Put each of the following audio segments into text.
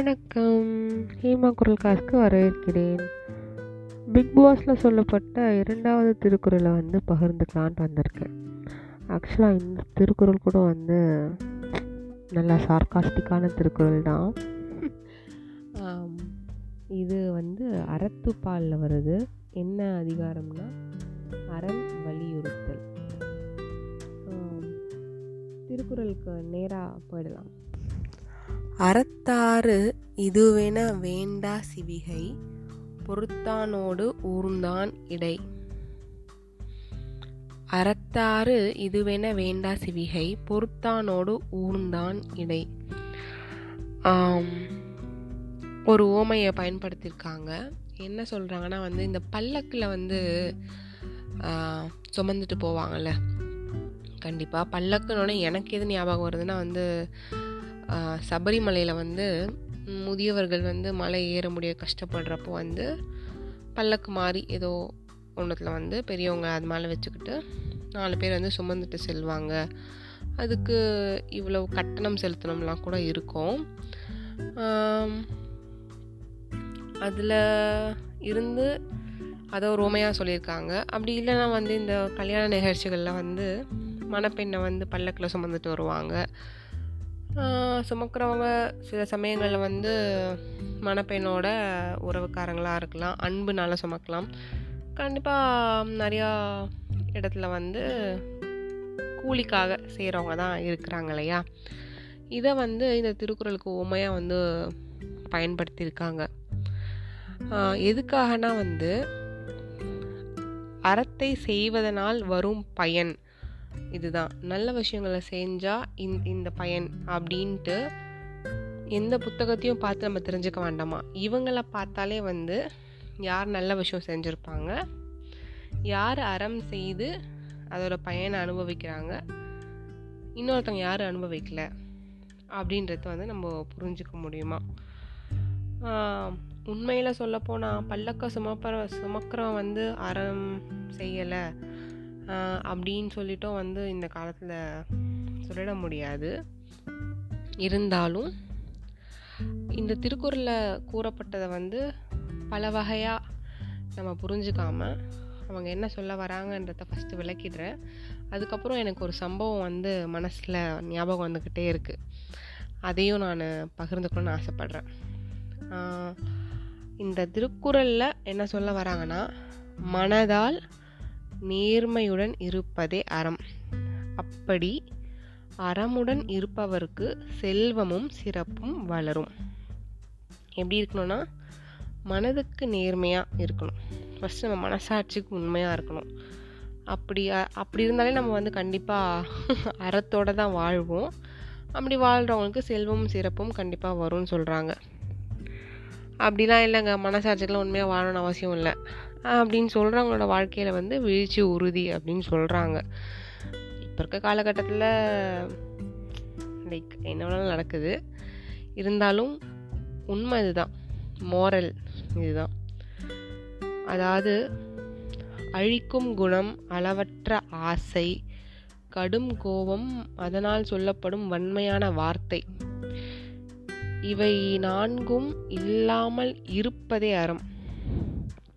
வணக்கம். ஹீமா குரல் காசுக்கு வரவேற்கிறேன். பிக் பாஸில் சொல்லப்பட்ட இரண்டாவது திருக்குறளை வந்து பகிர்ந்துக்கலான்ட்டு வந்திருக்கேன். ஆக்சுவலாக இந்த திருக்குறள் கூட வந்து நல்லா சார்காஸ்டிக்கான திருக்குறள் தான். இது வந்து அறத்துப்பாலில் வருது. என்ன அதிகாரம்னா அறம் வலியுறுத்தல். திருக்குறளுக்கு நேராக போயிடலாம். அறத்தாறு இதுவென வேண்டா சிவிகை பொறுத்தானோடு ஊர்ந்தான் இடை. அறத்தாறு இதுவென வேண்டா சிவிகை பொறுத்தானோடு ஊர்ந்தான் இடை. ஒரு ஓமையை பயன்படுத்தியிருக்காங்க என்ன சொல்கிறாங்கன்னா வந்து இந்த பல்லக்கில் வந்து சுமந்துட்டு போவாங்கல்ல. கண்டிப்பாக பல்லக்குனோட எனக்கு எது ஞாபகம் வருதுன்னா வந்து சபரிமலையில் வந்து முதியவர்கள் வந்து மலை ஏற முடிய கஷ்டப்படுறப்போ வந்து பல்லக்கு மாதிரி ஏதோ ஒன்றத்தில் வந்து பெரியவங்க அது மேலே வச்சுக்கிட்டு நாலு பேர் வந்து சுமந்துட்டு செல்வாங்க. அதுக்கு இவ்வளோ கட்டணம் செலுத்தணும்லாம் கூட இருக்கும். அதில் இருந்து அதை ஒரு சொல்லியிருக்காங்க. அப்படி இல்லைன்னா வந்து இந்த கல்யாண நிகழ்ச்சிகளில் வந்து மணப்பெண்ணை வந்து பல்லக்கில் சுமந்துட்டு வருவாங்க. சுமக்கிறவங்க சில சமயங்களில் வந்து மணப்பெண்ணோட உறவுக்காரங்களாக இருக்கலாம். அன்புனால சுமக்கலாம். கண்டிப்பாக நிறையா இடத்துல வந்து கூலிக்காக செய்கிறவங்க தான் இருக்கிறாங்க இல்லையா? இதை வந்து இந்த திருக்குறளுக்கு உமையாக வந்து பயன்படுத்தியிருக்காங்க எதுக்காகனா வந்து அறத்தை செய்வதனால் வரும் பயன் இதுதான். நல்ல விஷயங்களை செஞ்சால் இந் இந்த பயன் அப்படின்ட்டு எந்த புத்தகத்தையும் பார்த்து நம்ம தெரிஞ்சுக்க வேண்டாமா? இவங்கள பார்த்தாலே வந்து யார் நல்ல விஷயம் செஞ்சுருப்பாங்க? யார் அறம் செய்து அதோட பயனை அனுபவிக்கிறாங்க? இன்னொருத்தவங்க யார் அனுபவிக்கல அப்படின்றத வந்து நம்ம புரிஞ்சுக்க முடியுமா? உண்மையில் சொல்லப்போனால் பல்லக்க சுமப்பற சுமக்கிறவன் வந்து அறம் செய்யலை. அப்படின்னு சொல்லிட்டும் வந்து இந்த காலத்தில் சொல்லிட முடியாது. இருந்தாலும் இந்த திருக்குறளில் கூறப்பட்டதை வந்து பல வகையாக நம்ம புரிஞ்சுக்காம அவங்க என்ன சொல்ல வராங்கன்றத ஃபஸ்ட்டு விளக்கிடுறேன். அதுக்கப்புறம் எனக்கு ஒரு சம்பவம் வந்து மனசில் ஞாபகம் வந்துக்கிட்டே இருக்குது அதையும் நான் பகிர்ந்துக்கணும்னு ஆசைப்பட்றேன். இந்த திருக்குறளில் என்ன சொல்ல வராங்கன்னா மனதால் நேர்மையுடன் இருப்பதே அறம். அப்படி அறமுடன் இருப்பவருக்கு செல்வமும் சிறப்பும் வளரும். எப்படி இருக்கணும்னா மனதுக்கு நேர்மையாக இருக்கணும். ஃபஸ்ட்டு நம்ம மனசாட்சிக்கு உண்மையாக இருக்கணும். அப்படி அப்படி இருந்தாலே நம்ம வந்து கண்டிப்பாக அறத்தோடு தான் வாழ்வோம். அப்படி வாழ்கிறவங்களுக்கு செல்வமும் சிறப்பும் கண்டிப்பாக வரும்னு சொல்கிறாங்க அப்படிலாம் இல்லைங்க. மனசாட்சிக்கெலாம் உண்மையாக வாழணும்னு அவசியம் இல்லை. அப்படின்னு சொல்கிறவங்களோட வாழ்க்கையில் வந்து வீழ்ச்சி உறுதி அப்படின்னு சொல்கிறாங்க இப்போ இருக்க காலகட்டத்தில் லைக் என்ன வேணாலும் நடக்குது. இருந்தாலும் உண்மை இதுதான். மோரல் இதுதான். அதாவது அழிக்கும் குணம் அளவற்ற ஆசை கடும் கோபம் அதனால் சொல்லப்படும் வன்மையான வார்த்தை. இவை நான்கும் இல்லாமல் இருப்பதே அறம்.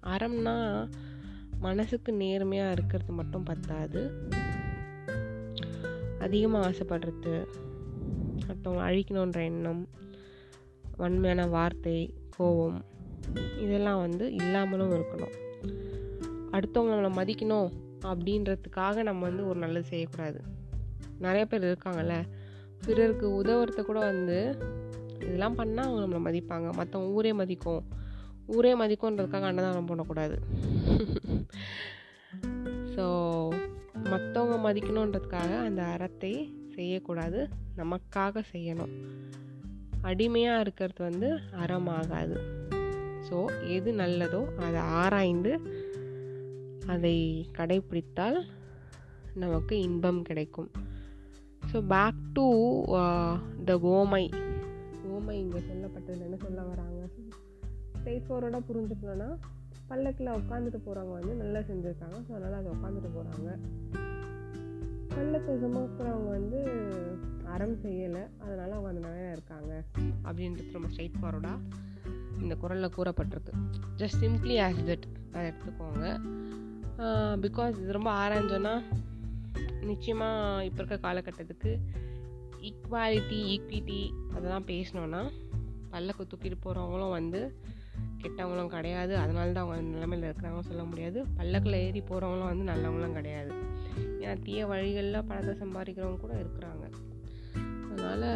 அறம்னா மனசுக்கு நேர்மையாக இருக்கிறது மட்டும் பத்தாது. அதிகமாக ஆசைப்படுறது மற்றவங்க அழிக்கணுன்ற எண்ணம் வன்மையான வார்த்தை கோபம் இதெல்லாம் வந்து இல்லாமலும் இருக்கணும். அடுத்தவங்க நம்மளை மதிக்கணும் அப்படின்றதுக்காக நம்ம வந்து ஒரு நல்லது செய்யக்கூடாது. நிறைய பேர் இருக்காங்கல்ல பிறருக்கு உதவுறத கூட வந்து இதெல்லாம் பண்ணால் அவங்க நம்மளை மதிப்பாங்க. மற்றவங்க ஊரே மதிக்கும். ஊரே மதிக்கும்ன்றதுக்காக அன்னதானம் பண்ணக்கூடாது. ஸோ மற்றவங்க மதிக்கணுன்றதுக்காக அந்த அறத்தை செய்யக்கூடாது. நமக்காக செய்யணும். அடிமையாக இருக்கிறது வந்து அறமாகாது. ஸோ எது நல்லதோ அதை ஆராய்ந்து அதை கடைப்பிடித்தால் நமக்கு இன்பம் கிடைக்கும். ஸோ பேக் டு த ஓமை ஓமை. இங்கே சொல்லப்பட்டதில் என்ன சொல்ல வராங்க? ஸ்ட்ரெயிட் ஃபார்வர்டாக புரிஞ்சுக்கணும்னா பல்லக்கில் உட்காந்துட்டு போகிறவங்க வந்து நல்லா செஞ்சுருக்காங்க. ஸோ அதனால் அதை உட்காந்துட்டு போகிறாங்க பல்லக்கு சுமக்கிறவங்க வந்து அறம் செய்யலை. அதனால் அவங்க அந்த நிலையில இருக்காங்க. அப்படின்றது ரொம்ப ஸ்ட்ரெயிட் ஃபார்வர்டாக இந்த குரலில் கூறப்பட்டிருக்கு. ஜஸ்ட் சிம்ப்ளி ஆஸ் தட் அதை எடுத்துக்கோங்க. பிகாஸ் இது ரொம்ப ஆராய்ஞ்சோன்னா நிச்சயமாக இப்போ இருக்க காலகட்டத்துக்கு ஈக்வாலிட்டி ஈக்விட்டி அதெல்லாம் பேசினோன்னா பல்லக்கு தூக்கிட்டு போகிறவங்களும் வந்து கெட்டவங்களும் கிடையாது. அதனால தான் அவங்க அந்த நிலமையில் இருக்கிறாங்கன்னு சொல்ல முடியாது. பல்லக்கில் ஏறி போகிறவங்களும் வந்து நல்லவங்களும் கிடையாது. ஏன்னா தீய வழிகளில் பணத்தை சம்பாதிக்கிறவங்க கூட இருக்கிறாங்க. அதனால்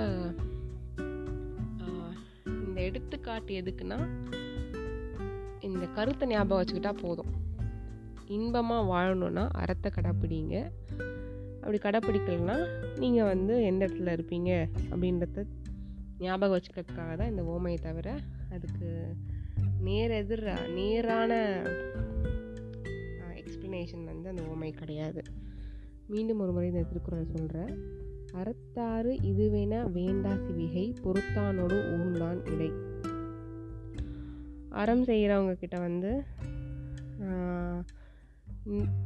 இந்த எடுத்துக்காட்டு எதுக்குன்னா இந்த கருத்தை ஞாபகம் வச்சுக்கிட்டா போதும். இன்பமாக வாழணுன்னா அறத்தை கடைப்பிடிங்க. அப்படி கடைப்பிடிக்கலன்னா நீங்கள் வந்து எந்த இடத்துல இருப்பீங்க அப்படின்றத ஞாபகம் வச்சுக்கிறதுக்காக தான் இந்த ஓமையை தவிர அதுக்கு நேர் எதிர் நேரான எக்ஸ்ப்ளனேஷன் வந்து அந்த ஓமை கிடையாது. மீண்டும் ஒரு முறை இந்த திருக்குறள் சொல்கிறேன் அறத்தாறு இதுவென வேண்டா சிவிகை பொறுத்தானோடு ஊர்ந்தான் இடை. அறம் செய்கிறவங்க கிட்ட வந்து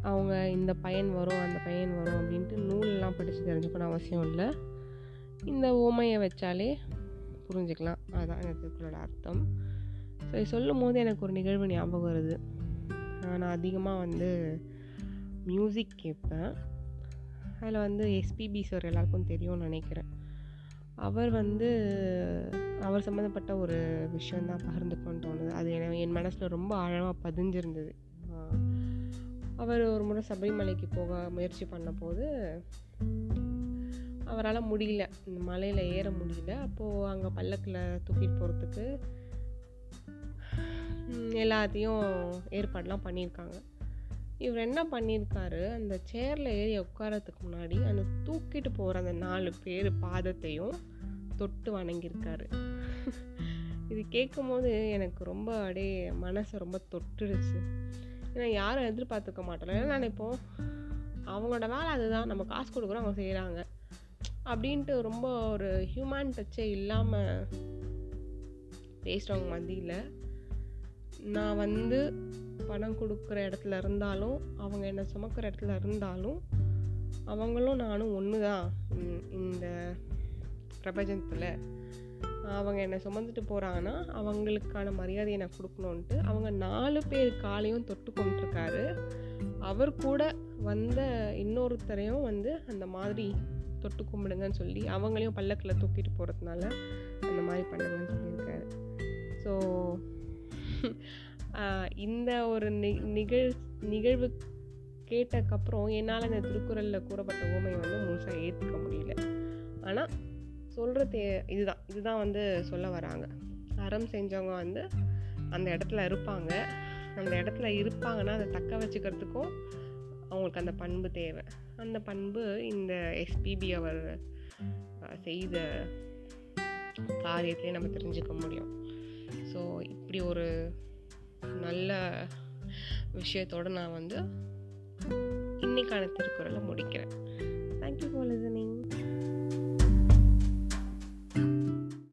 அவங்க இந்த பயன் வரும் அந்த பயன் வரும் அப்படின்ட்டு நூலெல்லாம் படித்து தெரிஞ்சுக்கணும் அவசியம் இல்லை. இந்த ஓமையை வச்சாலே புரிஞ்சுக்கலாம். அதுதான் இந்த திருக்குறளோட அர்த்தம். ஸோ சொல்லும் போது எனக்கு ஒரு நிகழ்வு ஞாபகம் வருது. நான் அதிகமாக வந்து மியூசிக் கேட்பேன். அதில் வந்து எஸ்பிபி சார் எல்லாருக்கும் தெரியும்னு நினைக்கிறேன். அவர் வந்து அவர் சம்மந்தப்பட்ட ஒரு விஷயம் தான் பகிர்ந்துக்கணும்னு தோணுது. அது என என் மனசில் ரொம்ப ஆழமாக பதிஞ்சிருந்தது. அவர் ஒரு முறை சபரிமலைக்கு போக முயற்சி பண்ணபோது அவரால் முடியல. இந்த மலையில் ஏற முடியல. அப்போது அங்கே பல்லக்கில் தூக்கிட்டு போகிறதுக்கு எல்லாத்தையும் ஏற்பாடெலாம் பண்ணியிருக்காங்க. இவர் என்ன பண்ணியிருக்காரு அந்த சேரில் ஏறி உட்காரத்துக்கு முன்னாடி அந்த தூக்கிட்டு போகிற அந்த நாலு பேர் பாதத்தையும் தொட்டு வணங்கியிருக்காரு. இது கேட்கும்போது எனக்கு ரொம்ப அப்படியே மனசை ரொம்ப தொட்டுடுச்சு ஏன்னா யாரும் எதிர்பார்த்துக்க மாட்டோம் ஏன்னா நினைப்போம் அவங்களோட வேலை அதுதான். நம்ம காசு கொடுக்குறோம் அவங்க செய்கிறாங்க அப்படின்ட்டு ரொம்ப ஒரு ஹியூமன் டச்சே இல்லாமல் பேசுகிறவங்க மத்தியில் நான் வந்து பணம் கொடுக்குற இடத்துல இருந்தாலும் அவங்க என்னை சுமக்கிற இடத்துல இருந்தாலும் அவங்களும் நானும் ஒன்று தான் இந்த பிரபஞ்சத்தில் அவங்க என்னை சுமந்துட்டு போகிறாங்கன்னா அவங்களுக்கான மரியாதையை நான் கொடுக்கணுன்ட்டு அவங்க நாலு பேர் காலையும் தொட்டு கொண்டுருக்காரு. அவர் கூட வந்த இன்னொருத்தரையும் வந்து அந்த மாதிரி தொட்டு கும்பிடுங்கன்னு சொல்லி அவங்களையும் பல்லக்கில் தூக்கிட்டு போகிறதுனால அந்த மாதிரி பண்ணுங்கன்னு சொல்லியிருக்காரு. ஸோ இந்த ஒரு நி நிகழ் நிகழ்வு கேட்டக்கப்புறம் என்னால் இந்த திருக்குறளில் கூறப்பட்ட ஊமையை வந்து முழுசாக ஏற்றுக்க முடியல. ஆனால் சொல்கிற தே இதுதான். இதுதான் வந்து சொல்ல வராங்க. அறம் செஞ்சவங்க வந்து அந்த இடத்துல இருப்பாங்க. அந்த இடத்துல இருப்பாங்கன்னா அதை தக்க வச்சுக்கிறதுக்கும் அவங்களுக்கு அந்த பண்பு தேவை. அந்த பண்பு இந்த எஸ்பிபி அவர் செய்த காரியத்திலே நம்ம தெரிஞ்சுக்க முடியும். ஸோ இப்படி ஒரு நல்ல விஷயத்தோடு நான் வந்து இன்னைக்கான திருக்குறளை முடிக்கிறேன். Thank you for listening